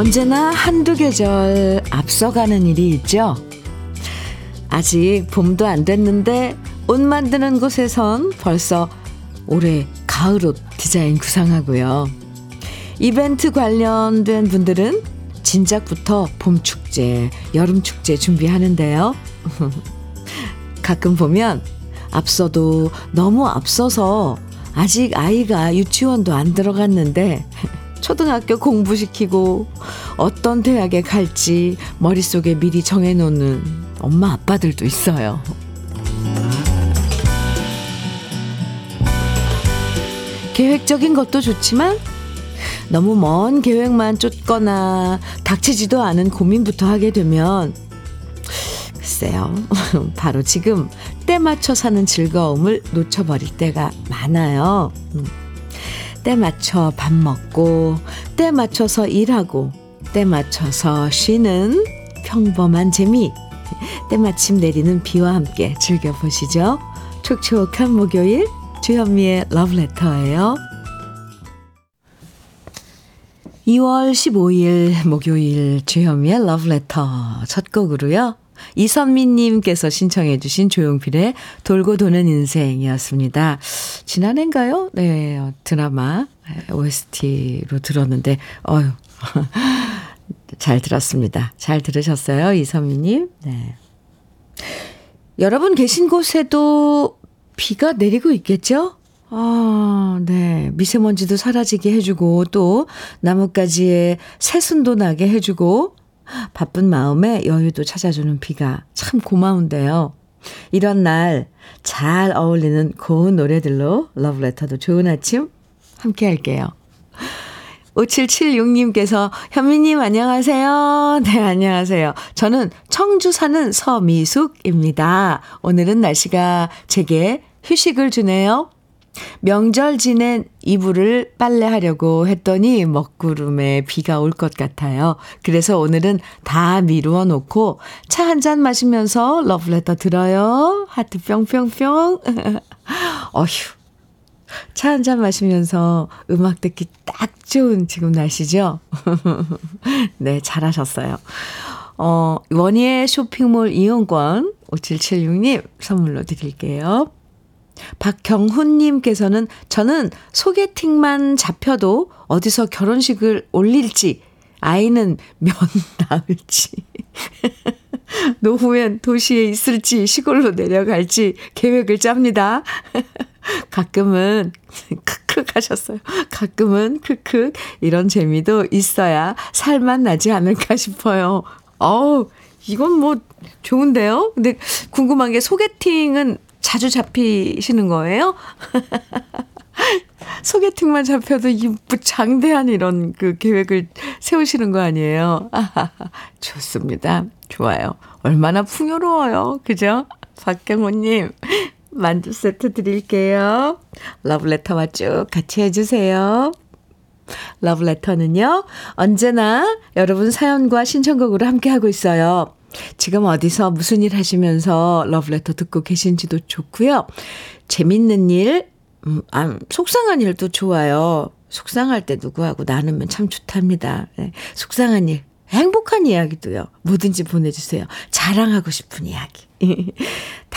언제나 한두 계절 앞서가는 일이 있죠. 아직 봄도 안 됐는데 옷 만드는 곳에선 벌써 올해 가을옷 디자인 구상하고요. 이벤트 관련된 분들은 진작부터 봄 축제, 여름 축제 준비하는데요. 가끔 보면 앞서도 너무 앞서서 아직 아이가 유치원도 안 들어갔는데 초등학교 공부시키고 어떤 대학에 갈지 머릿속에 미리 정해놓는 엄마 아빠들도 있어요. 계획적인 것도 좋지만 너무 먼 계획만 쫓거나 닥치지도 않은 고민부터 하게 되면 글쎄요. 바로 지금 때 맞춰 사는 즐거움을 놓쳐버릴 때가 많아요. 음. 때 맞춰 밥 먹고, 때 맞춰서 일하고, 때 맞춰서 쉬는 평범한 재미. 때마침 내리는 비와 함께 즐겨보시죠. 촉촉한 목요일, 주현미의 러브레터예요. 2월 15일 목요일 주현미의 러브레터 첫 곡으로요. 이선미님께서 신청해 주신 조용필의 돌고 도는 인생이었습니다. 지난해인가요? 네, 드라마 OST로 들었는데, 어휴, 잘 들었습니다. 잘 들으셨어요, 이선미님? 네. 여러분 계신 곳에도 비가 내리고 있겠죠? 아, 네. 미세먼지도 사라지게 해주고, 또 나뭇가지에 새순도 나게 해주고, 바쁜 마음에 여유도 찾아주는 비가 참 고마운데요. 이런 날 잘 어울리는 고운 노래들로 러브레터도 좋은 아침 함께 할게요. 5776님께서 현미님 안녕하세요. 네, 안녕하세요. 저는 청주 사는 서미숙입니다. 오늘은 날씨가 제게 휴식을 주네요. 명절 지낸 이불을 빨래하려고 했더니 먹구름에 비가 올 것 같아요. 그래서 오늘은 다 미루어 놓고 차 한 잔 마시면서 러브레터 들어요. 하트 뿅뿅뿅. 어휴. 차 한 잔 마시면서 음악 듣기 딱 좋은 지금 날씨죠? 네, 잘하셨어요. 어, 원예 쇼핑몰 이용권 5776님 선물로 드릴게요. 박경훈님께서는 저는 소개팅만 잡혀도 어디서 결혼식을 올릴지, 아이는 면 낳을지, 노후엔 도시에 있을지, 시골로 내려갈지 계획을 짭니다. 가끔은, 크크 하셨어요. 가끔은, 크크, 이런 재미도 있어야 살만 나지 않을까 싶어요. 어우, 이건 뭐, 좋은데요? 근데 궁금한 게 소개팅은 자주 잡히시는 거예요? 소개팅만 잡혀도 이 장대한 이런 그 계획을 세우시는 거 아니에요? 좋습니다. 좋아요. 얼마나 풍요로워요. 그죠? 박경호님, 만두 세트 드릴게요. 러브레터와 쭉 같이 해주세요. 러브레터는요, 언제나 여러분 사연과 신청곡으로 함께하고 있어요. 지금 어디서 무슨 일 하시면서 러브레터 듣고 계신지도 좋고요. 재밌는 일, 음, 아, 속상한 일도 좋아요. 속상할 때 누구하고 나누면 참 좋답니다. 네. 속상한 일, 행복한 이야기도요. 뭐든지 보내주세요. 자랑하고 싶은 이야기.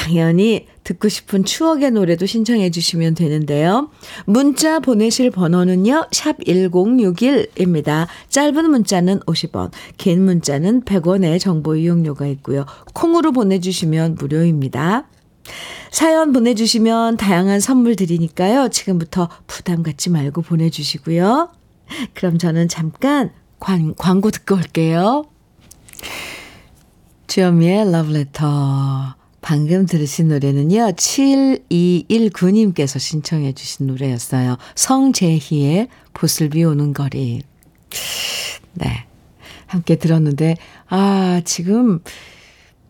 당연히 듣고 싶은 추억의 노래도 신청해 주시면 되는데요. 문자 보내실 번호는요. 샵 1061입니다. 짧은 문자는 50원, 긴 문자는 100원의 정보 이용료가 있고요. 콩으로 보내주시면 무료입니다. 사연 보내주시면 다양한 선물 드리니까요. 지금부터 부담 갖지 말고 보내주시고요. 그럼 저는 잠깐 광, 광고 듣고 올게요. 주현미의 러브레터. 방금 들으신 노래는요, 7219님께서 신청해 주신 노래였어요. 성재희의 보슬비 오는 거리. 네. 함께 들었는데, 아, 지금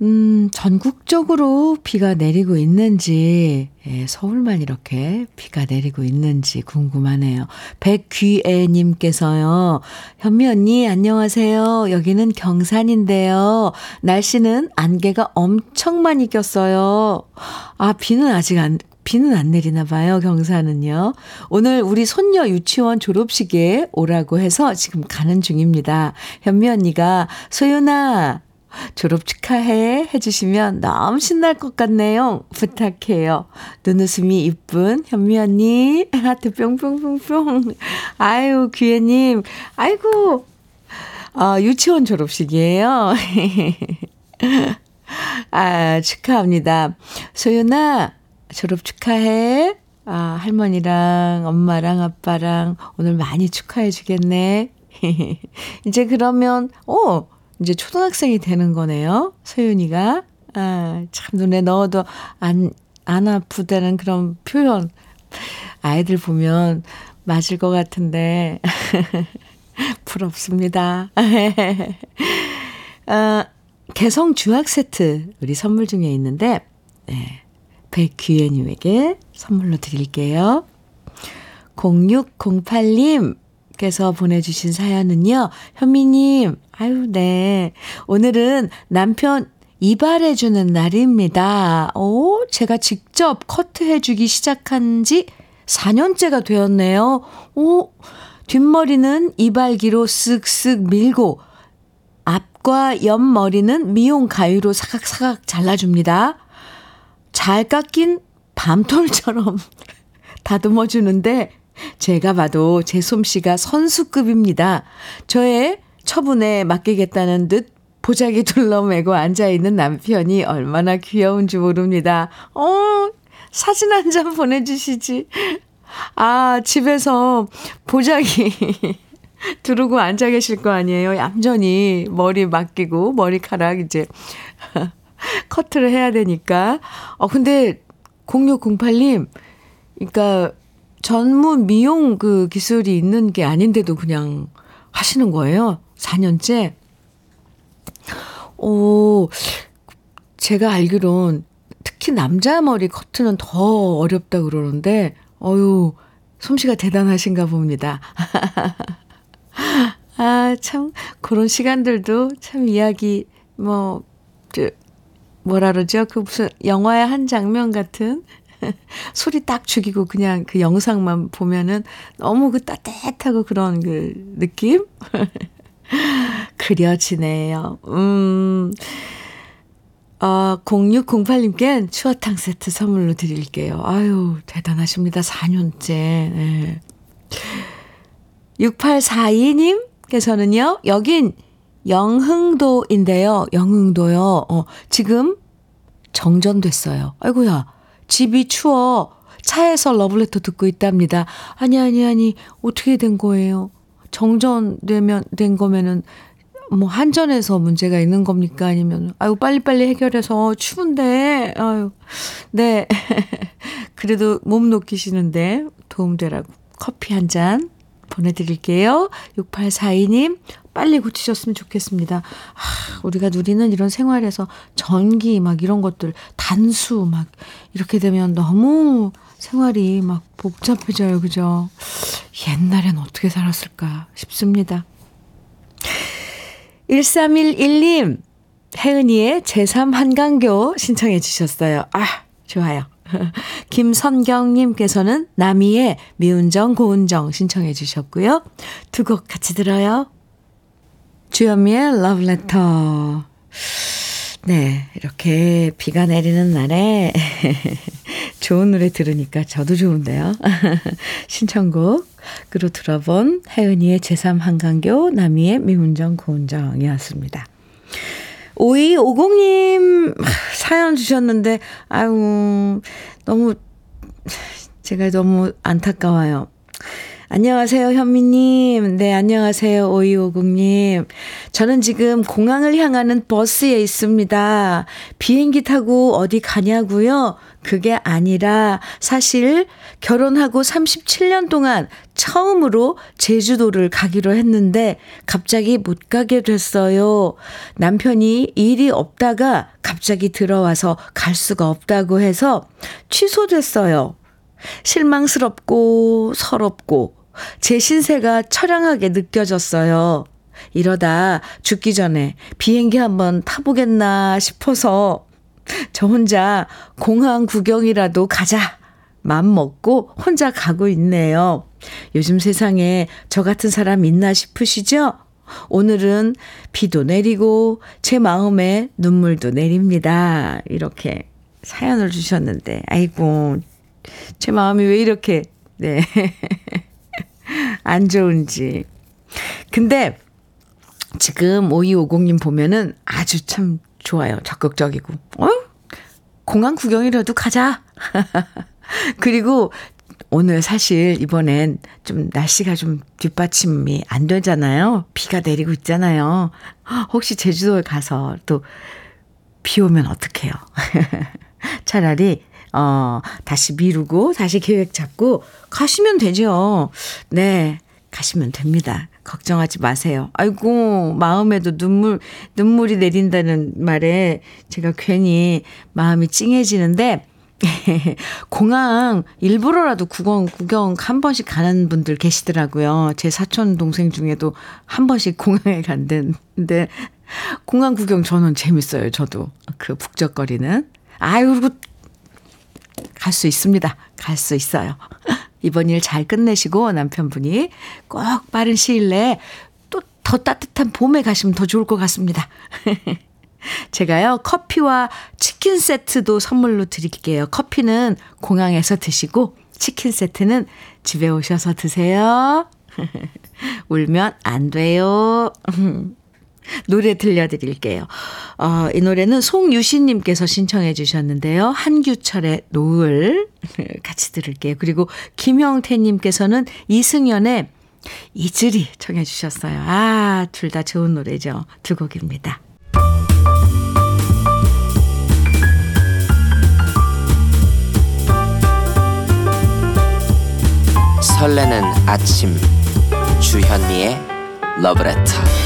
음, 전국적으로 비가 내리고 있는지, 예, 서울만 이렇게 비가 내리고 있는지 궁금하네요. 백귀애님께서요, 현미 언니, 안녕하세요. 여기는 경산인데요. 날씨는 안개가 엄청 많이 꼈어요. 아, 비는 아직 안, 비는 안 내리나 봐요, 경사는요. 오늘 우리 손녀 유치원 졸업식에 오라고 해서 지금 가는 중입니다. 현미 언니가 소연아, 졸업 축하해 해주시면 너무 신날 것 같네요. 부탁해요. 눈웃음이 이쁜 현미 언니, 하트 뿅뿅뿅뿅. 아유, 귀혜님, 아이고, 아, 유치원 졸업식이에요. 아, 축하합니다. 소연아, 졸업 축하해. 아, 할머니랑 엄마랑 아빠랑 오늘 많이 축하해 주겠네. 이제 그러면, 어, 이제 초등학생이 되는 거네요. 소윤이가. 아, 참 눈에 넣어도 안, 안 아프다는 그런 표현. 아이들 보면 맞을 것 같은데. 부럽습니다. 아, 개성 주악 세트 우리 선물 중에 있는데, 네. 백귀애님에게 선물로 드릴게요. 0608님 께서 보내주신 사연은요, 현미님, 아유, 네. 오늘은 남편 이발해주는 날입니다. 오, 제가 직접 커트해주기 시작한 지 4년째가 되었네요. 오, 뒷머리는 이발기로 쓱쓱 밀고, 앞과 옆머리는 미용 가위로 사각사각 잘라줍니다. 잘 깎인 밤톨처럼 다듬어 주는데 제가 봐도 제 솜씨가 선수급입니다. 저의 처분에 맡기겠다는 듯 보자기 둘러매고 앉아있는 남편이 얼마나 귀여운지 모릅니다. 어, 사진 한 장 보내주시지. 아, 집에서 보자기 두르고 앉아 계실 거 아니에요. 얌전히 머리 맡기고 머리카락 이제 커트를 해야 되니까. 어, 근데 0608님, 그러니까 전문 미용 그 기술이 있는 게 아닌데도 그냥 하시는 거예요. 4년째. 오, 제가 알기론 특히 남자 머리 커트는 더 어렵다 그러는데, 어유 솜씨가 대단하신가 봅니다. 아, 참, 그런 시간들도 참 이야기, 뭐, 그, 뭐라 그러죠? 그 무슨 영화의 한 장면 같은 소리 딱 죽이고 그냥 그 영상만 보면은 너무 그 따뜻하고 그런 그 느낌? 그려지네요. 음. 어, 0608님께 추어탕 세트 선물로 드릴게요. 아유, 대단하십니다. 4년째. 네. 6842님께서는요, 여긴 영흥도인데요. 영흥도요. 어, 지금 정전됐어요. 아이고야. 집이 추워. 차에서 러블레터 듣고 있답니다. 아니, 아니, 아니. 어떻게 된 거예요? 정전되면, 된 거면은, 뭐, 한전에서 문제가 있는 겁니까? 아니면, 아유, 빨리빨리 해결해서 추운데, 아유. 네. 그래도 몸 녹이시는데 도움되라고 커피 한 잔 보내드릴게요. 6842님, 빨리 고치셨으면 좋겠습니다. 아, 우리가 누리는 이런 생활에서 전기 막 이런 것들 단수 막 이렇게 되면 너무 생활이 막 복잡해져요. 그죠? 옛날엔 어떻게 살았을까 싶습니다. 1311님, 혜은이의 제3 한강교 신청해 주셨어요. 아, 좋아요. 김선경님께서는 나미의 미운정 고운정 신청해 주셨고요. 두 곡 같이 들어요. 주현미의 러브레터. 네, 이렇게 비가 내리는 날에 좋은 노래 들으니까 저도 좋은데요. 신청곡으로 들어본 혜은이의 제3 한강교, 나미의 미운정 고운정이었습니다. 5250님 사연 주셨는데, 아유, 너무, 제가 너무 안타까워요. 안녕하세요, 현미님. 네, 안녕하세요, 오이오국님. 저는 지금 공항을 향하는 버스에 있습니다. 비행기 타고 어디 가냐고요? 그게 아니라 사실 결혼하고 37년 동안 처음으로 제주도를 가기로 했는데 갑자기 못 가게 됐어요. 남편이 일이 없다가 갑자기 들어와서 갈 수가 없다고 해서 취소됐어요. 실망스럽고 서럽고 제 신세가 처량하게 느껴졌어요. 이러다 죽기 전에 비행기 한번 타보겠나 싶어서 저 혼자 공항 구경이라도 가자 맘 먹고 혼자 가고 있네요. 요즘 세상에 저 같은 사람 있나 싶으시죠? 오늘은 비도 내리고 제 마음에 눈물도 내립니다. 이렇게 사연을 주셨는데, 아이고, 제 마음이 왜 이렇게, 네. 안 좋은지. 근데 지금 5250님 보면은 아주 참 좋아요. 적극적이고. 어? 공항 구경이라도 가자. 그리고 오늘 사실 이번엔 좀 날씨가 좀 뒷받침이 안 되잖아요. 비가 내리고 있잖아요. 혹시 제주도에 가서 또 비 오면 어떡해요. 차라리 어, 다시 미루고 다시 계획 잡고 가시면 되죠. 네. 가시면 됩니다. 걱정하지 마세요. 아이고, 마음에도 눈물, 눈물이 내린다는 말에 제가 괜히 마음이 찡해지는데, 공항 일부러라도 구경, 구경 한 번씩 가는 분들 계시더라고요. 제 사촌 동생 중에도 한 번씩 공항에 간다는데, 공항 구경 저는 재밌어요. 저도. 그 북적거리는. 그리고 갈 수 있습니다. 갈 수 있어요. 이번 일 잘 끝내시고 남편분이 꼭 빠른 시일 내에 또 더 따뜻한 봄에 가시면 더 좋을 것 같습니다. 제가요, 커피와 치킨 세트도 선물로 드릴게요. 커피는 공항에서 드시고, 치킨 세트는 집에 오셔서 드세요. 울면 안 돼요. 노래 들려드릴게요. 어, 이 노래는 송유신님께서 신청해 주셨는데요. 한규철의 노을 같이 들을게요. 그리고 김형태님께서는 이승연의 이슬이 청해 주셨어요. 아, 둘 다 좋은 노래죠. 두 곡입니다. 설레는 아침 주현미의 러브레터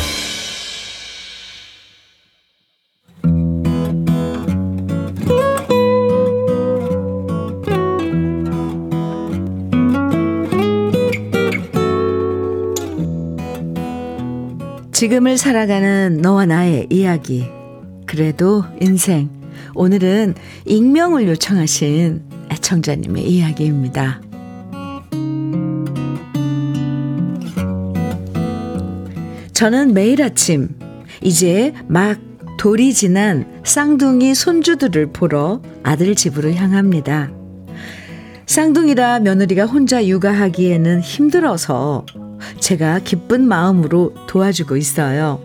지금을 살아가는 너와 나의 이야기. 그래도 인생. 오늘은 익명을 요청하신 애청자님의 이야기입니다. 저는 매일 아침 이제 막 돌이 지난 쌍둥이 손주들을 보러 아들 집으로 향합니다. 쌍둥이라 며느리가 혼자 육아하기에는 힘들어서 제가 기쁜 마음으로 도와주고 있어요.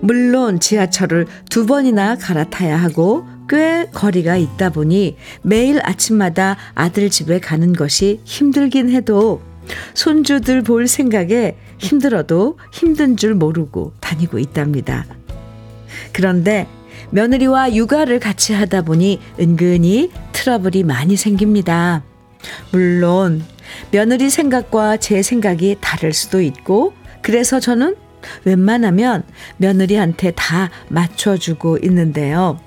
물론 지하철을 두 번이나 갈아타야 하고 꽤 거리가 있다 보니 매일 아침마다 아들 집에 가는 것이 힘들긴 해도 손주들 볼 생각에 힘들어도 힘든 줄 모르고 다니고 있답니다. 그런데 며느리와 육아를 같이 하다 보니 은근히 트러블이 많이 생깁니다. 물론 며느리 생각과 제 생각이 다를 수도 있고 그래서 저는 웬만하면 며느리한테 다 맞춰주고 있는데요.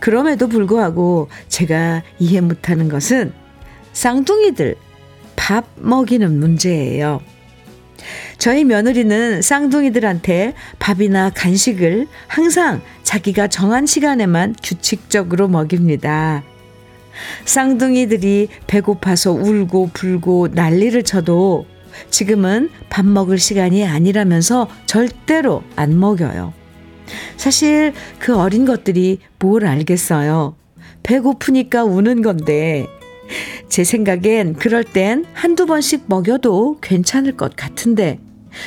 그럼에도 불구하고 제가 이해 못하는 것은 쌍둥이들 밥 먹이는 문제예요. 저희 며느리는 쌍둥이들한테 밥이나 간식을 항상 자기가 정한 시간에만 규칙적으로 먹입니다. 쌍둥이들이 배고파서 울고 불고 난리를 쳐도 지금은 밥 먹을 시간이 아니라면서 절대로 안 먹여요. 사실 그 어린 것들이 뭘 알겠어요. 배고프니까 우는 건데, 제 생각엔 그럴 땐 한두 번씩 먹여도 괜찮을 것 같은데,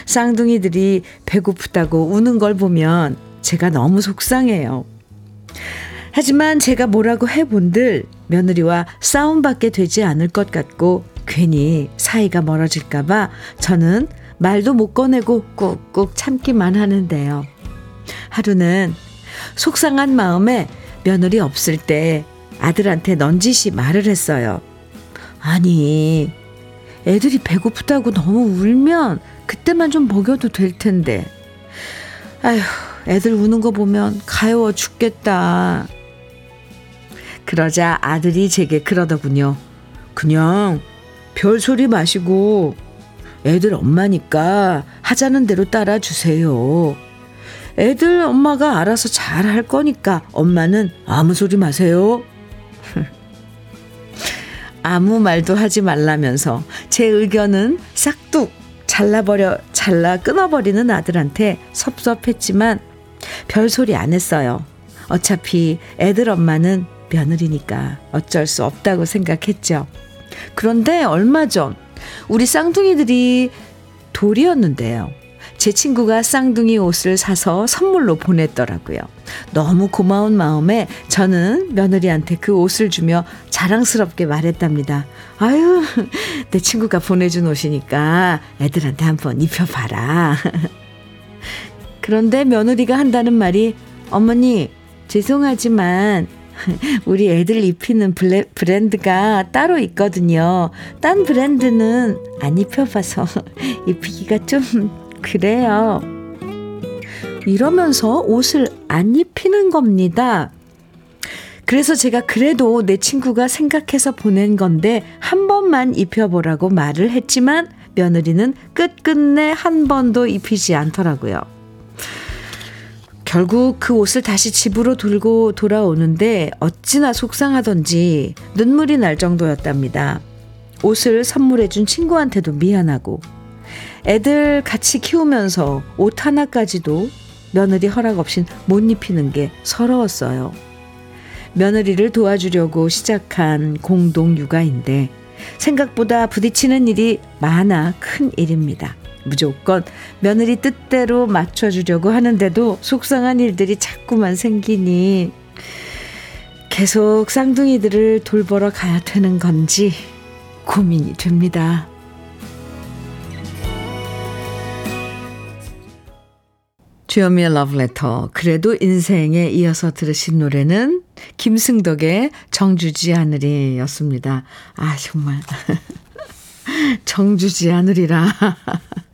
쌍둥이들이 배고프다고 우는 걸 보면 제가 너무 속상해요. 하지만 제가 뭐라고 해본들 며느리와 싸움받게 되지 않을 것 같고 괜히 사이가 멀어질까봐 저는 말도 못 꺼내고 꾹꾹 참기만 하는데요. 하루는 속상한 마음에 며느리 없을 때 아들한테 넌지시 말을 했어요. 아니, 애들이 배고프다고 너무 울면 그때만 좀 먹여도 될 텐데. 아휴, 애들 우는 거 보면 가여워 죽겠다. 그러자 아들이 제게 그러더군요. 그냥 별 소리 마시고 애들 엄마니까 하자는 대로 따라주세요. 애들 엄마가 알아서 잘 할 거니까 엄마는 아무 소리 마세요. 아무 말도 하지 말라면서 제 의견은 싹둑 잘라버려, 잘라 끊어버리는 아들한테 섭섭했지만 별 소리 안 했어요. 어차피 애들 엄마는 며느리니까 어쩔 수 없다고 생각했죠. 그런데 얼마 전 우리 쌍둥이들이 돌이었는데요. 제 친구가 쌍둥이 옷을 사서 선물로 보냈더라고요. 너무 고마운 마음에 저는 며느리한테 그 옷을 주며 자랑스럽게 말했답니다. 아유, 내 친구가 보내준 옷이니까 애들한테 한번 입혀봐라. 그런데 며느리가 한다는 말이 어머니, 죄송하지만 우리 애들 입히는 블레, 브랜드가 따로 있거든요. 딴 브랜드는 안 입혀봐서 입히기가 좀 그래요. 이러면서 옷을 안 입히는 겁니다. 그래서 제가 그래도 내 친구가 생각해서 보낸 건데 한 번만 입혀보라고 말을 했지만 며느리는 끝끝내 한 번도 입히지 않더라고요. 결국 그 옷을 다시 집으로 들고 돌아오는데 어찌나 속상하던지 눈물이 날 정도였답니다. 옷을 선물해준 친구한테도 미안하고 애들 같이 키우면서 옷 하나까지도 며느리 허락 없인 못 입히는 게 서러웠어요. 며느리를 도와주려고 시작한 공동 육아인데 생각보다 부딪히는 일이 많아 큰 일입니다. 무조건 며느리 뜻대로 맞춰주려고 하는데도 속상한 일들이 자꾸만 생기니 계속 쌍둥이들을 돌보러 가야 되는 건지 고민이 됩니다. 주현미의 러브레터. 그래도 인생에 이어서 들으신 노래는 김승덕의 정주지 하늘이였습니다. 아, 정말. 정주지 하늘이라.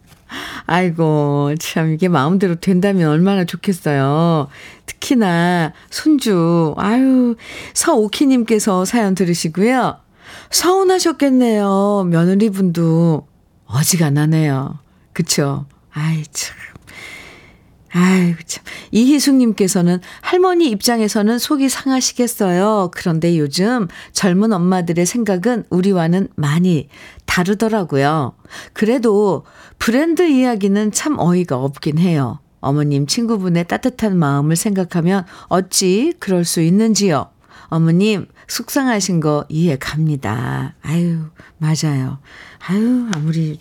아이고, 참, 이게 마음대로 된다면 얼마나 좋겠어요. 특히나, 손주, 아유, 서오키님께서 사연 들으시고요. 서운하셨겠네요. 며느리분도 어지간하네요. 그쵸? 아이, 참. 아유, 참. 이희숙님께서는 할머니 입장에서는 속이 상하시겠어요. 그런데 요즘 젊은 엄마들의 생각은 우리와는 많이 다르더라고요. 그래도 브랜드 이야기는 참 어이가 없긴 해요. 어머님 친구분의 따뜻한 마음을 생각하면 어찌 그럴 수 있는지요. 어머님 속상하신 거 이해 갑니다. 아유, 맞아요. 아유, 아무리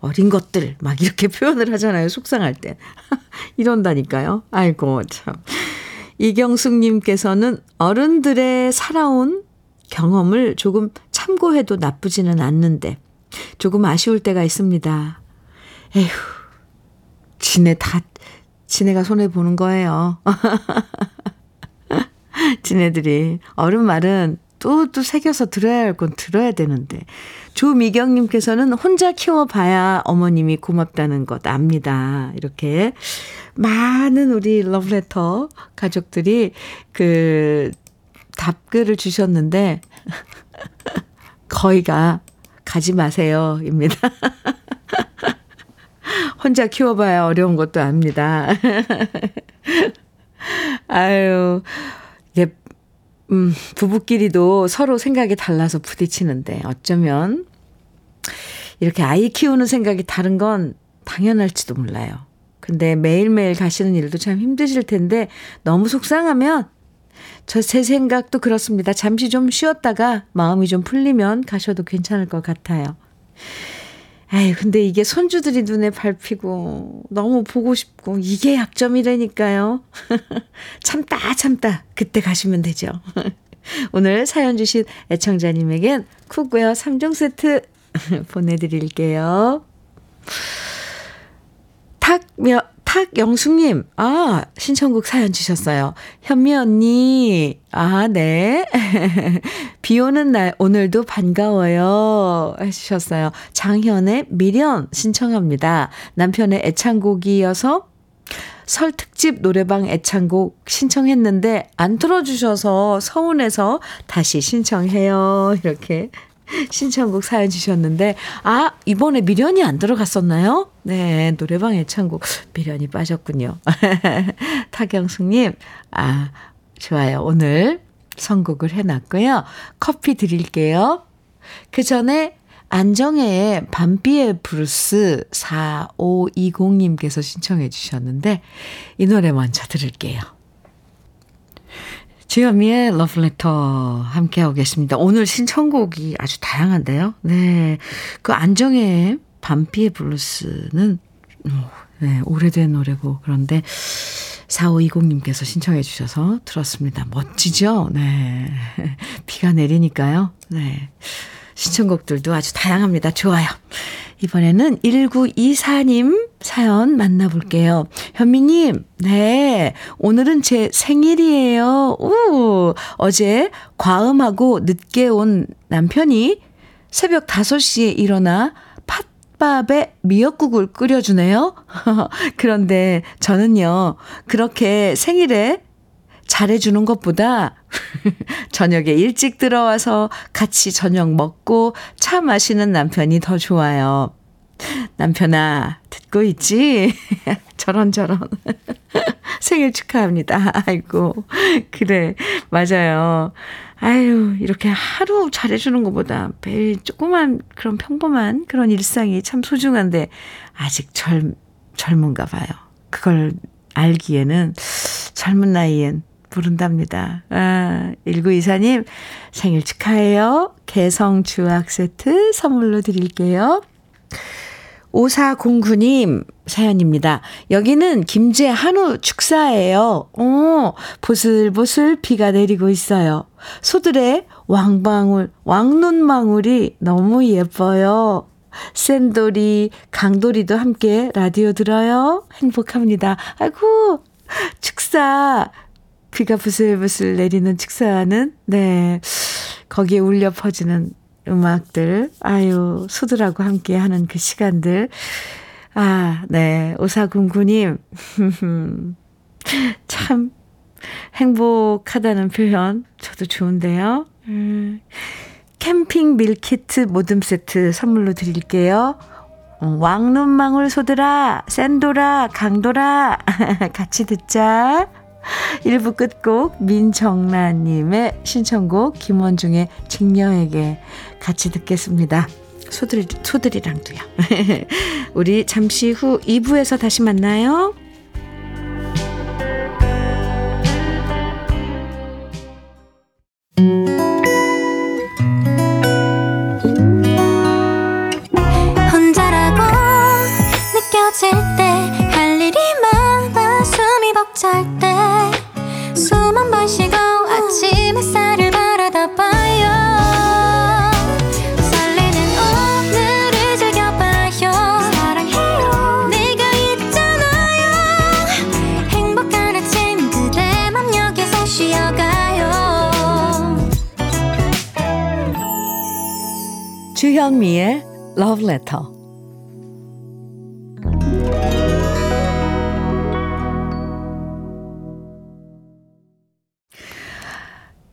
어린 것들 막 이렇게 표현을 하잖아요. 속상할 땐. 이런다니까요. 아이고 참. 이경숙님께서는 어른들의 살아온 경험을 조금 참고해도 나쁘지는 않는데 조금 아쉬울 때가 있습니다. 에휴, 지네 다 지네가 손해 보는 거예요. 지네들이 어른 말은 또, 또 새겨서 들어야 할 건 들어야 되는데. 조미경님께서는 혼자 키워봐야 어머님이 고맙다는 것 압니다. 이렇게 많은 우리 러브레터 가족들이 그 답글을 주셨는데, 거의가 가지 마세요. 입니다. 혼자 키워봐야 어려운 것도 압니다. 아유, 음, 부부끼리도 서로 생각이 달라서 부딪히는데 어쩌면 이렇게 아이 키우는 생각이 다른 건 당연할지도 몰라요. 근데 매일매일 가시는 일도 참 힘드실 텐데 너무 속상하면 저 제 생각도 그렇습니다. 잠시 좀 쉬었다가 마음이 좀 풀리면 가셔도 괜찮을 것 같아요. 에이, 근데 이게 손주들이 눈에 밟히고 너무 보고 싶고 이게 약점이라니까요. 참다 참다 그때 가시면 되죠. 오늘 사연 주신 애청자님에겐 cookware 3종 세트 보내드릴게요. 탁며 탁영숙님, 아, 신청곡 사연 주셨어요. 현미 언니, 아, 네. 비 오는 날, 오늘도 반가워요. 해주셨어요. 장현의 미련 신청합니다. 남편의 애창곡이어서 설 특집 노래방 애창곡 신청했는데 안 틀어주셔서 서운해서 다시 신청해요. 이렇게 신청곡 사연 주셨는데, 아, 이번에 미련이 안 들어갔었나요? 네, 노래방 애창곡 미련이 빠졌군요. 타경숙님, 아, 좋아요. 오늘 선곡을 해놨고요. 커피 드릴게요. 그 전에 안정애의 밤비의 브루스 4520님께서 신청해 주셨는데 이 노래 먼저 들을게요. 주현미의 러브레터 함께하고 계십니다. 오늘 신청곡이 아주 다양한데요. 네. 그 안정혜의 밤비의 블루스는 네, 오래된 노래고 그런데 4520님께서 신청해 주셔서 들었습니다. 멋지죠? 네. 비가 내리니까요. 네. 신청곡들도 아주 다양합니다. 좋아요. 이번에는 1924님 사연 만나볼게요. 현미님, 네. 오늘은 제 생일이에요. 우, 어제 과음하고 늦게 온 남편이 새벽 5시에 일어나 팥밥에 미역국을 끓여주네요. 그런데 저는요, 그렇게 생일에 잘해주는 것보다 저녁에 일찍 들어와서 같이 저녁 먹고 차 마시는 남편이 더 좋아요. 남편아, 듣고 있지? 저런, 저런. 생일 축하합니다. 아이고, 그래. 맞아요. 아유, 이렇게 하루 잘해주는 것보다 매일 조그만 그런 평범한 그런 일상이 참 소중한데, 아직 젊, 젊은가 봐요. 그걸 알기에는 젊은 나이엔 부른답니다. 아, 1924님 생일 축하해요. 개성 주악 세트 선물로 드릴게요. 5409님 사연입니다. 여기는 김제 한우 축사예요. 어, 보슬보슬 비가 내리고 있어요. 소들의 왕방울, 왕눈망울이 너무 예뻐요. 센돌이, 강돌이도 함께 라디오 들어요. 행복합니다. 아이고, 축사 비가 부슬부슬 내리는 축사는, 네, 거기에 울려 퍼지는 음악들, 아유, 소들하고 함께 하는 그 시간들. 아, 네, 오사군구님. 참, 행복하다는 표현, 저도 좋은데요. 음, 캠핑 밀키트 모듬 세트 선물로 드릴게요. 어, 왕눈망울 소들아, 센돌아, 강돌아, 같이 듣자. 1부 끝곡 민정란님의 신청곡 김원중의 직녀에게 같이 듣겠습니다. 소들, 소들이랑도요. 우리 잠시 후 2부에서 다시 만나요. 혼자라고 느껴질 때 할 일이 많아 숨이 벅찰 때 주현미의 Love Letter.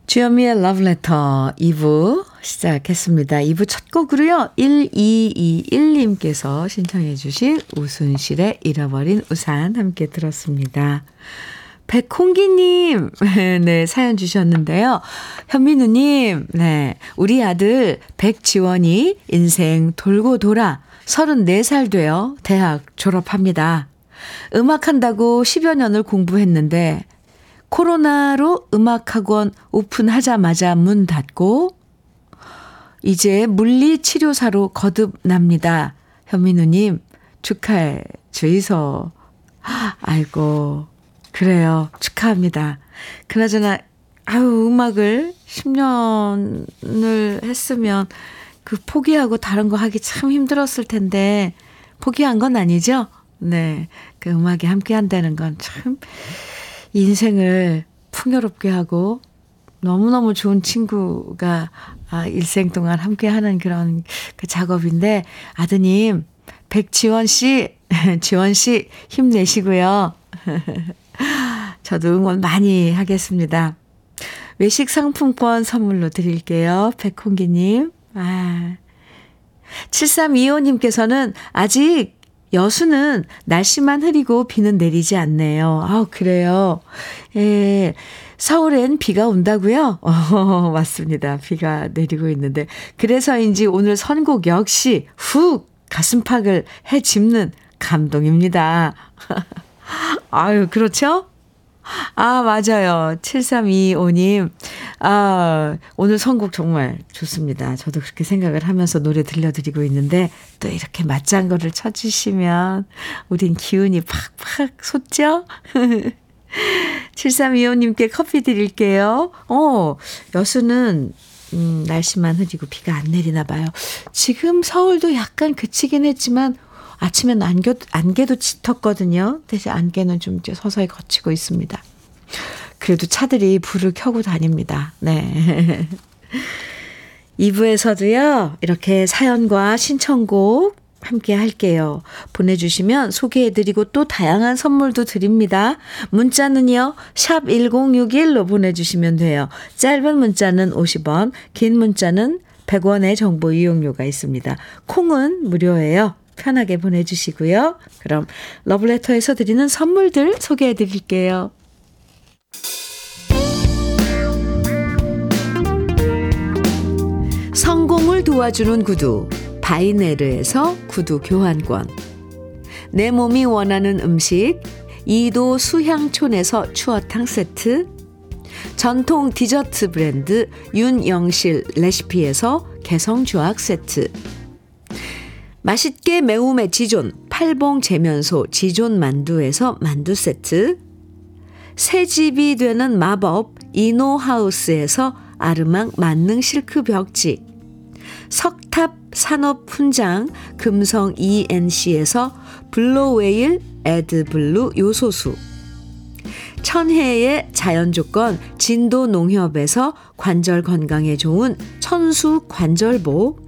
주현미의 Love Letter 2부 시작했습니다. 2부 첫 곡으로요. 1221님께서 신청해 주신 우순실의 잃어버린 우산 함께 들었습니다. 백홍기님, 네, 사연 주셨는데요. 현민우님, 네, 우리 아들 백지원이 인생 돌고 돌아 34살 되어 대학 졸업합니다. 음악한다고 10여 년을 공부했는데, 코로나로 음악학원 오픈하자마자 문 닫고, 이제 물리치료사로 거듭납니다. 현민우님, 축하해 주이소. 아이고, 그래요. 축하합니다. 그나저나, 아유, 음악을 10년을 했으면 그 포기하고 다른 거 하기 참 힘들었을 텐데, 포기한 건 아니죠? 네. 그 음악에 함께 한다는 건 참 인생을 풍요롭게 하고 너무너무 좋은 친구가 아, 일생 동안 함께 하는 그런 그 작업인데, 아드님, 백지원 씨, 지원 씨 힘내시고요. 저도 응원 많이 하겠습니다. 외식 상품권 선물로 드릴게요. 백홍기님. 아. 7325님께서는 아직 여수는 날씨만 흐리고 비는 내리지 않네요. 아우, 그래요. 예. 서울엔 비가 온다고요? 어, 맞습니다. 비가 내리고 있는데. 그래서인지 오늘 선곡 역시 훅 가슴팍을 해 짚는 감동입니다. 아유, 그렇죠? 아, 맞아요. 7325님. 아, 오늘 선곡 정말 좋습니다. 저도 그렇게 생각을 하면서 노래 들려드리고 있는데, 또 이렇게 맞장구를 쳐주시면, 우린 기운이 팍팍 솟죠? 7325님께 커피 드릴게요. 어, 여수는, 음, 날씨만 흐리고 비가 안 내리나 봐요. 지금 서울도 약간 그치긴 했지만, 아침엔 안개, 안개도 짙었거든요. 대신 안개는 좀 이제 서서히 거치고 있습니다. 그래도 차들이 불을 켜고 다닙니다. 네. 2부에서도요, 이렇게 사연과 신청곡 함께 할게요. 보내주시면 소개해드리고 또 다양한 선물도 드립니다. 문자는요, 샵 1061로 보내주시면 돼요. 짧은 문자는 50원, 긴 문자는 100원의 정보 이용료가 있습니다. 콩은 무료예요. 편하게 보내주시고요. 그럼 러브레터에서 드리는 선물들 소개해 드릴게요. 성공을 도와주는 구두 바이네르에서 구두 교환권 내 몸이 원하는 음식 이도 수향촌에서 추어탕 세트 전통 디저트 브랜드 윤영실 레시피에서 개성주악 세트 맛있게 매움의 지존 팔봉 재면소 지존 만두에서 만두 세트. 새 집이 되는 마법 이노하우스에서 아르망 만능 실크 벽지. 석탑 산업 훈장 금성 ENC에서 블로웨일 에드블루 요소수. 천혜의 자연 조건 진도 농협에서 관절 건강에 좋은 천수 관절보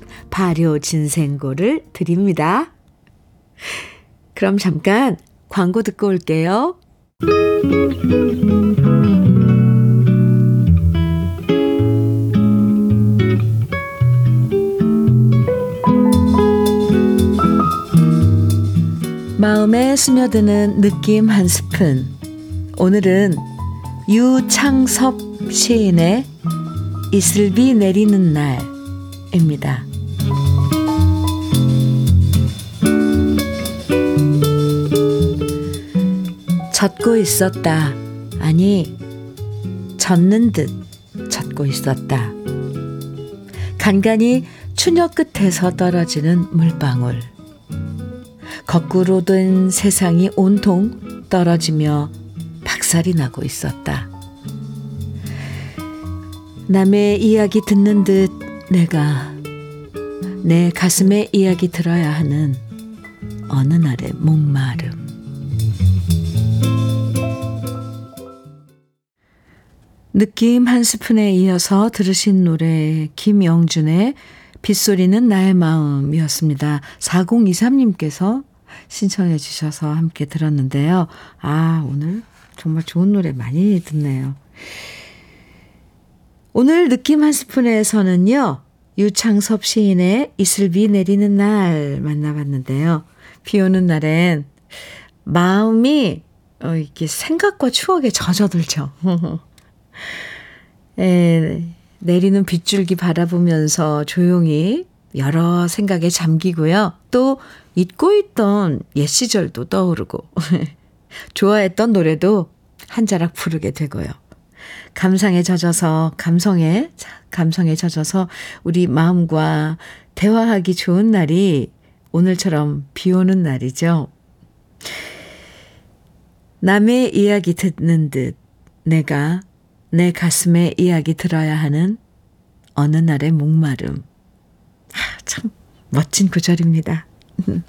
발효 진생고를 드립니다. 그럼 잠깐 광고 듣고 올게요. 마음에 스며드는 느낌 한 스푼. 오늘은 유창섭 시인의 이슬비 내리는 날입니다. 젖고 있었다. 아니, 젖는 듯 젖고 있었다. 간간히 추녀 끝에서 떨어지는 물방울. 거꾸로 된 세상이 온통 떨어지며 박살이 나고 있었다. 남의 이야기 듣는 듯 내가 내 가슴의 이야기 들어야 하는 어느 날의 목마름. 느낌 한 스푼에 이어서 들으신 노래 김영준의 빗소리는 나의 마음이었습니다. 4023님께서 신청해 주셔서 함께 들었는데요. 아, 오늘 정말 좋은 노래 많이 듣네요. 오늘 느낌 한 스푼에서는요, 유창섭 시인의 이슬비 내리는 날 만나봤는데요. 비 오는 날엔 마음이 어, 이렇게 생각과 추억에 젖어들죠. 에, 내리는 빗줄기 바라보면서 조용히 여러 생각에 잠기고요. 또 잊고 있던 옛 시절도 떠오르고 좋아했던 노래도 한 자락 부르게 되고요. 감상에 젖어서 감성에 감성에 젖어서 우리 마음과 대화하기 좋은 날이 오늘처럼 비 오는 날이죠. 남의 이야기 듣는 듯 내가 내 가슴에 이야기 들어야 하는 어느 날의 목마름. 아, 참 멋진 구절입니다.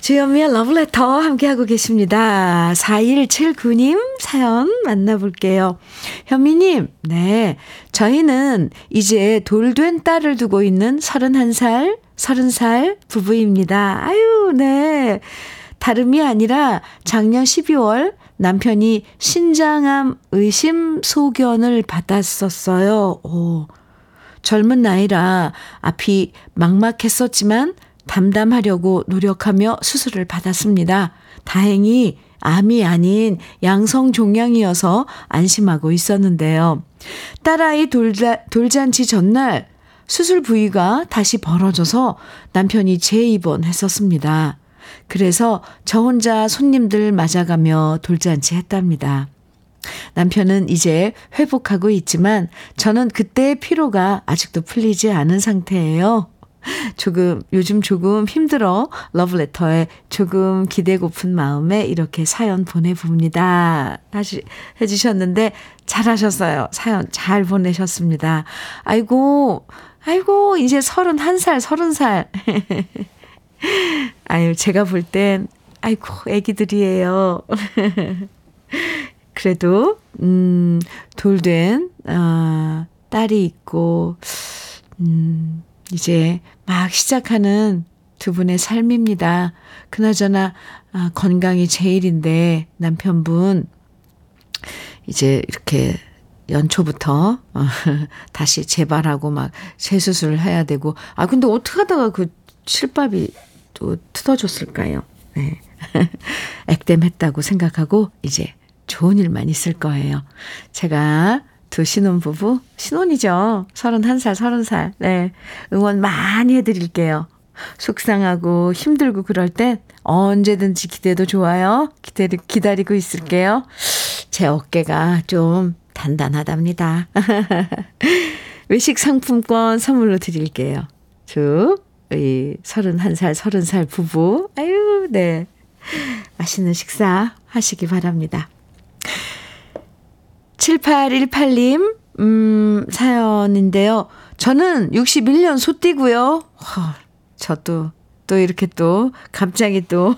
주현미의 러브레터 함께하고 계십니다. 4179님 사연 만나볼게요. 현미님, 네. 저희는 이제 돌된 딸을 두고 있는 31살, 30살 부부입니다. 아유, 네. 다름이 아니라 작년 12월 남편이 신장암 의심 소견을 받았었어요. 오. 젊은 나이라 앞이 막막했었지만 담담하려고 노력하며 수술을 받았습니다. 다행히 암이 아닌 양성 종양이어서 안심하고 있었는데요. 딸아이 돌자, 돌잔치 전날 수술 부위가 다시 벌어져서 남편이 재입원했었습니다. 그래서 저 혼자 손님들 맞아가며 돌잔치 했답니다. 남편은 이제 회복하고 있지만 저는 그때의 피로가 아직도 풀리지 않은 상태예요. 조금, 요즘 조금 힘들어 러브레터에 조금 기대고픈 마음에 이렇게 사연 보내봅니다. 하시, 해주셨는데 잘하셨어요. 사연 잘 보내셨습니다. 아이고, 아이고, 이제 31살, 30살. 아유, 제가 볼 땐, 아이고, 애기들이에요. 그래도, 음, 돌된, 어, 딸이 있고, 음, 이제 막 시작하는 두 분의 삶입니다. 그나저나, 아, 건강이 제일인데, 남편분, 이제 이렇게 연초부터 어, 다시 재발하고 막 재수술을 해야 되고 아 근데 어떻게 하다가 그 실밥이 또 뜯어졌을까요? 네. 액땜했다고 생각하고 이제 좋은 일만 있을 거예요. 제가 두 신혼부부, 신혼이죠. 31살, 30살. 네. 응원 많이 해드릴게요. 속상하고 힘들고 그럴 땐 언제든지 기대도 좋아요. 기다리, 기다리고 있을게요. 제 어깨가 좀 단단하답니다. 외식 상품권 선물로 드릴게요. 쭉, 이 31살, 30살 부부. 아유, 네. 맛있는 식사 하시기 바랍니다. 7818님, 음, 사연인데요. 저는 61년 소띠고요. 허, 저도 또 이렇게 또 갑자기 또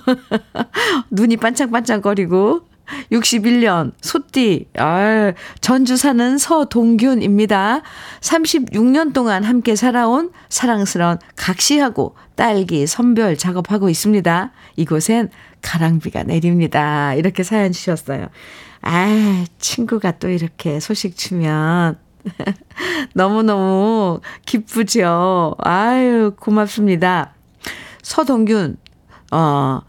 눈이 반짝반짝거리고 61년 소띠 아, 전주 사는 서동균입니다. 36년 동안 함께 살아온 사랑스러운 각시하고 딸기 선별 작업하고 있습니다. 이곳엔 가랑비가 내립니다. 이렇게 사연 주셨어요. 아, 친구가 또 이렇게 소식 주면 너무너무 기쁘죠. 아유, 고맙습니다. 서동균, 어,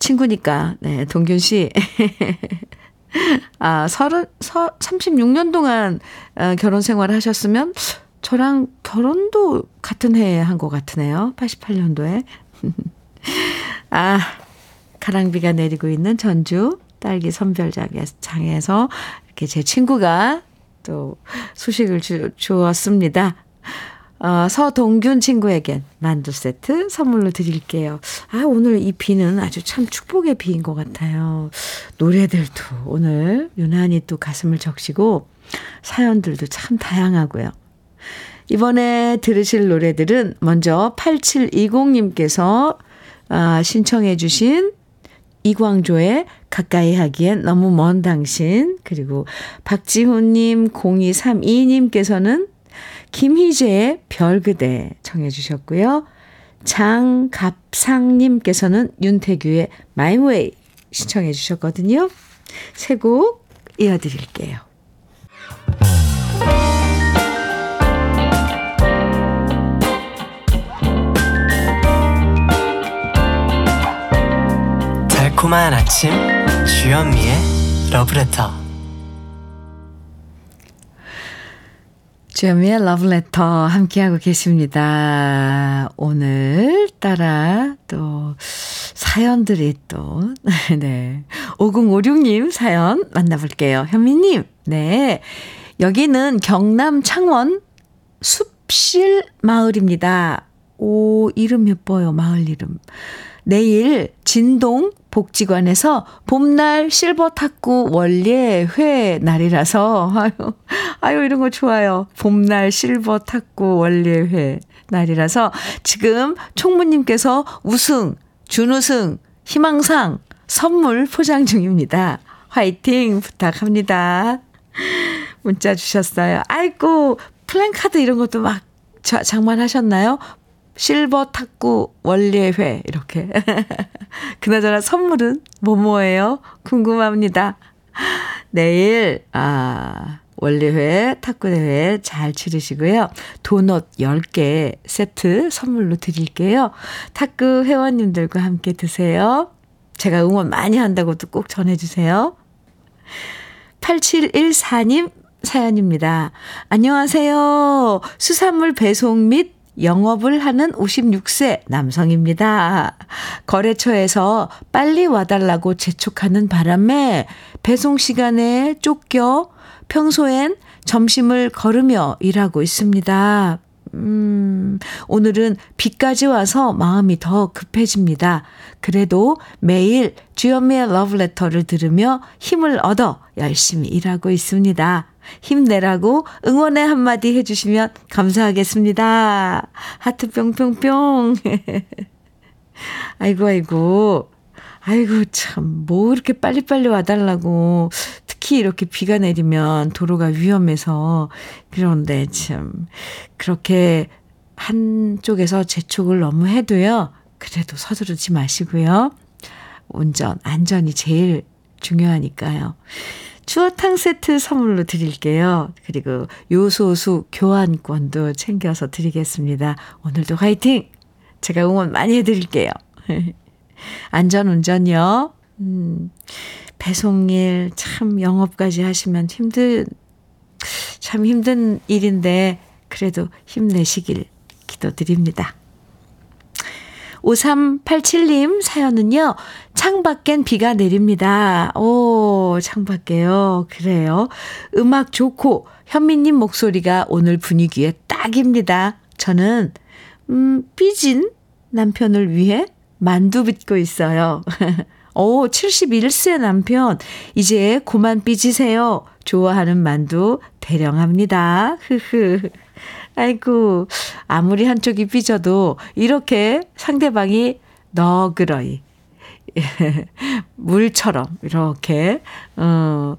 친구니까, 네, 동균 씨. 아, 서른, 서, 36년 동안 어, 결혼 생활을 하셨으면 저랑 결혼도 같은 해에 한 것 같으네요. 88년도에. 아, 가랑비가 내리고 있는 전주 딸기 선별장에서 이렇게 제 친구가 또 소식을 주, 주었습니다. 어, 서동균 친구에겐 만두 세트 선물로 드릴게요. 아, 오늘 이 비는 아주 참 축복의 비인 것 같아요. 노래들도 오늘 유난히 또 가슴을 적시고 사연들도 참 다양하고요. 이번에 들으실 노래들은 먼저 8720님께서 아, 신청해 주신 이광조의 가까이 하기엔 너무 먼 당신 그리고 박지훈님 0232님께서는 김희재의 별그대 청해 주셨고요. 장갑상님께서는 윤태규의 마이웨이 신청해 주셨거든요. 세 곡 이어드릴게요. 달콤한 아침 주현미의 러브레터 주현미의 러브레터 함께하고 계십니다. 오늘 따라 또 사연들이 또, 네. 5056님 사연 만나볼게요. 현미님, 네. 여기는 경남 창원 숲실 마을입니다. 오, 이름 예뻐요, 마을 이름. 내일 진동 복지관에서 봄날 실버 탁구 원예회 날이라서, 아유, 아유, 이런 거 좋아요. 봄날 실버 탁구 원예회 날이라서 지금 총무님께서 우승, 준우승, 희망상, 선물 포장 중입니다. 화이팅 부탁합니다. 문자 주셨어요. 아이고, 플랜카드 이런 것도 막 장만하셨나요? 실버 탁구 원례회 이렇게. 그나저나 선물은 뭐뭐예요? 궁금합니다. 내일 아 원례회 탁구대회 잘 치르시고요. 도넛 10개 세트 선물로 드릴게요. 탁구 회원님들과 함께 드세요. 제가 응원 많이 한다고도 꼭 전해주세요. 8714님 사연입니다. 안녕하세요. 수산물 배송 및 영업을 하는 56세 남성입니다. 거래처에서 빨리 와달라고 재촉하는 바람에 배송 시간에 쫓겨 평소엔 점심을 걸으며 일하고 있습니다. 음, 오늘은 비까지 와서 마음이 더 급해집니다. 그래도 매일 주현미의 러브레터를 들으며 힘을 얻어 열심히 일하고 있습니다. 힘내라고 응원의 한마디 해주시면 감사하겠습니다. 하트 뿅뿅뿅. 아이고, 아이고. 아이고, 참, 뭐 이렇게 빨리빨리 와달라고. 특히 이렇게 비가 내리면 도로가 위험해서. 그런데 참, 그렇게 한쪽에서 재촉을 너무 해도요. 그래도 서두르지 마시고요. 운전, 안전이 제일 중요하니까요. 추어탕 세트 선물로 드릴게요. 그리고 요소수 교환권도 챙겨서 드리겠습니다. 오늘도 화이팅! 제가 응원 많이 해드릴게요. 안전 운전요. 음, 배송일 참 영업까지 하시면 힘든, 참 힘든 일인데, 그래도 힘내시길 기도드립니다. 5387님 사연은요, 창밖엔 비가 내립니다. 오, 창밖에요. 그래요. 음악 좋고, 현미님 목소리가 오늘 분위기에 딱입니다. 저는, 음, 삐진 남편을 위해 만두 빚고 있어요. 오, 71세 남편. 이제 고만 삐지세요. 좋아하는 만두 대령합니다. 흐흐. 아이고, 아무리 한쪽이 삐져도 이렇게 상대방이 너그러이, 물처럼 이렇게, 어,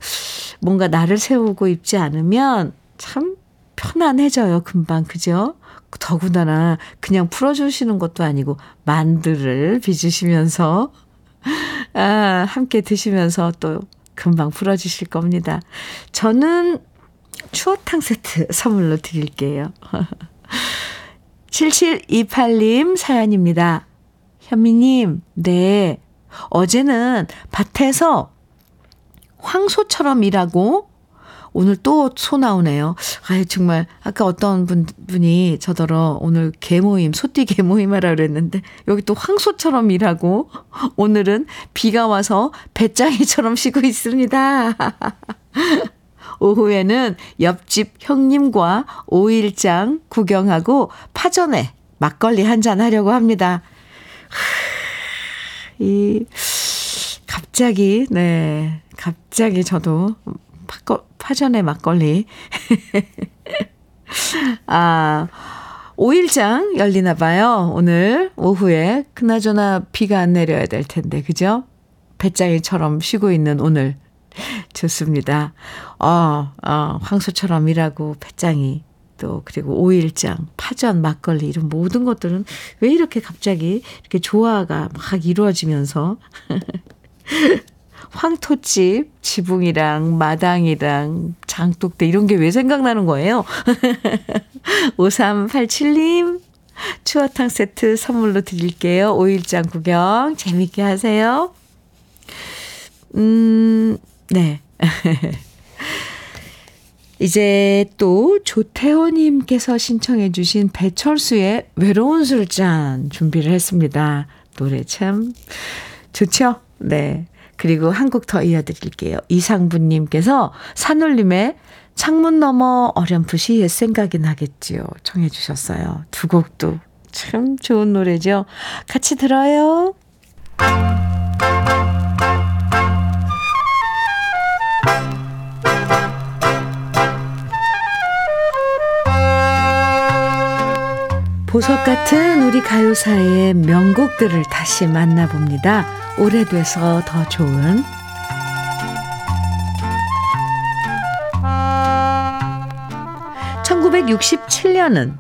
뭔가 나를 세우고 입지 않으면 참 편안해져요, 금방. 그죠? 더군다나 그냥 풀어주시는 것도 아니고 만두를 빚으시면서, 아, 함께 드시면서 또 금방 풀어주실 겁니다. 저는 추어탕 세트 선물로 드릴게요. 7728님 사연입니다. 현미님, 네. 어제는 밭에서 황소처럼 일하고 오늘 또 소 나오네요. 아유, 정말, 아까 어떤 분, 분이 저더러 오늘 개모임, 소띠 개모임 하라 그랬는데, 여기 또 황소처럼 일하고, 오늘은 비가 와서 배짱이처럼 쉬고 있습니다. 오후에는 옆집 형님과 오일장 구경하고 파전에 막걸리 한잔 하려고 합니다. 이, 갑자기, 네. 갑자기 저도 파, 파전에 막걸리. 아, 오일장 열리나 봐요. 오늘 오후에. 그나저나 비가 안 내려야 될 텐데, 그죠? 배짱이처럼 쉬고 있는 오늘. 좋습니다. 어, 어, 황소처럼 일하고 배짱이 또 그리고 오일장, 파전, 막걸리 이런 모든 것들은 왜 이렇게 갑자기 이렇게 조화가 막 이루어지면서 황토집, 지붕이랑 마당이랑 장독대 이런 게 왜 생각나는 거예요? 5387님 추어탕 세트 선물로 드릴게요. 오일장 구경 재밌게 하세요. 음, 네. 이제 또 조태호님께서 신청해 주신 배철수의 외로운 술잔 준비를 했습니다. 노래 참 좋죠? 네. 그리고 한곡더 이어드릴게요. 이상부님께서 산울림의 창문 너머 어렴풋이 옛 생각이 나겠지요. 청해 주셨어요. 두 곡도 참 좋은 노래죠. 같이 들어요. 보석 같은 우리 가요사의 명곡들을 다시 만나봅니다. 오래돼서 더 좋은 1967년은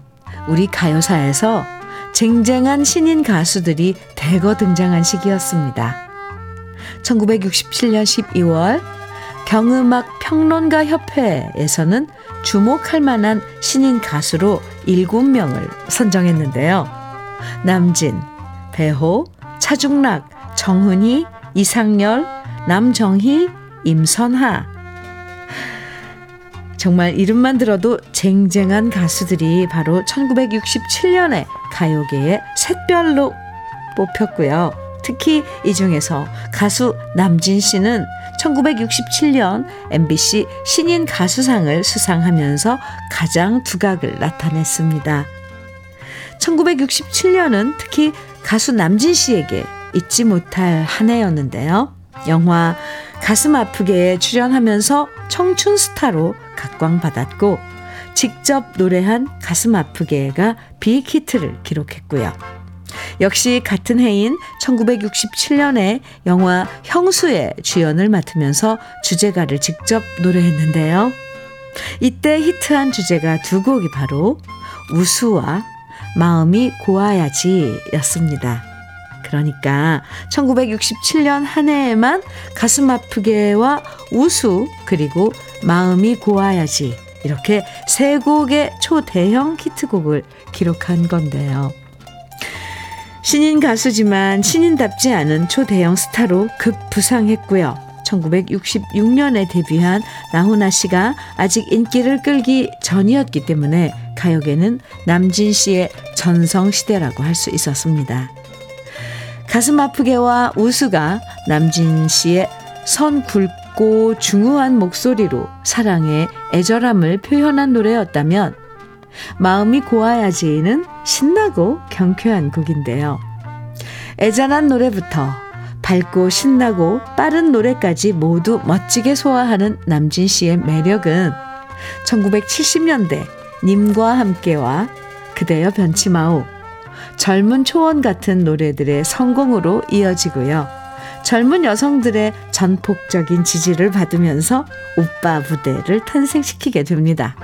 우리 가요사에서 쟁쟁한 신인 가수들이 대거 등장한 시기였습니다. 1967년 12월 경음악 평론가 협회에서는 주목할 만한 신인 가수로 7명을 선정했는데요. 남진, 배호, 차중락, 정훈이, 이상열, 남정희, 임선하. 정말 이름만 들어도 쟁쟁한 가수들이 바로 1967년에 가요계의 샛별로 뽑혔고요. 특히 이 중에서 가수 남진 씨는 1967년 MBC 신인 가수상을 수상하면서 가장 두각을 나타냈습니다. 1967년은 특히 가수 남진 씨에게 잊지 못할 한 해였는데요. 영화 가슴 아프게에 출연하면서 청춘 스타로 각광받았고 직접 노래한 가슴 아프게가 빅히트를 기록했고요. 역시 같은 해인 1967년에 영화 형수의 주연을 맡으면서 주제가를 직접 노래했는데요. 이때 히트한 주제가 두 곡이 바로 우수와 마음이 고와야지 였습니다. 그러니까 1967년 한 해에만 가슴 아프게와 우수 그리고 마음이 고와야지 이렇게 세 곡의 초대형 히트곡을 기록한 건데요. 신인 가수지만 신인답지 않은 초대형 스타로 급부상했고요. 1966년에 데뷔한 나훈아 씨가 아직 인기를 끌기 전이었기 때문에 가요계는 남진 씨의 전성시대라고 할 수 있었습니다. 가슴 아프게와 우수가 남진 씨의 선 굵고 중후한 목소리로 사랑의 애절함을 표현한 노래였다면 마음이 고와야지는 신나고 경쾌한 곡인데요. 애잔한 노래부터 밝고 신나고 빠른 노래까지 모두 멋지게 소화하는 남진 씨의 매력은 1970년대 님과 함께와 그대여 변치 마오 젊은 초원 같은 노래들의 성공으로 이어지고요. 젊은 여성들의 전폭적인 지지를 받으면서 오빠 부대를 탄생시키게 됩니다.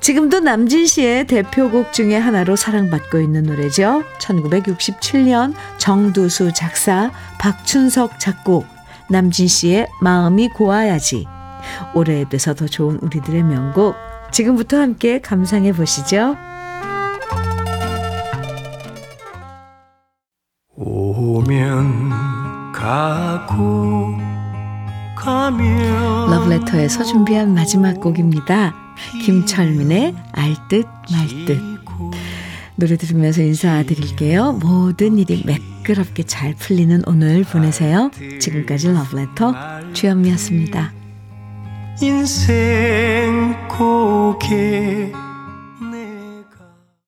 지금도 남진 씨의 대표곡 중의 하나로 사랑받고 있는 노래죠. 1967년 정두수 작사, 박춘석 작곡, 남진 씨의 마음이 고와야지. 오래돼서 더 좋은 우리들의 명곡. 지금부터 함께 감상해 보시죠. 오면 가고 가면 러브레터에서 준비한 마지막 곡입니다. 김철민의 알듯 말듯. 노래 들으면서 인사드릴게요. 모든 일이 매끄럽게 잘 풀리는 오늘 보내세요. 지금까지 러브레터 주현미였습니다. 인생 고개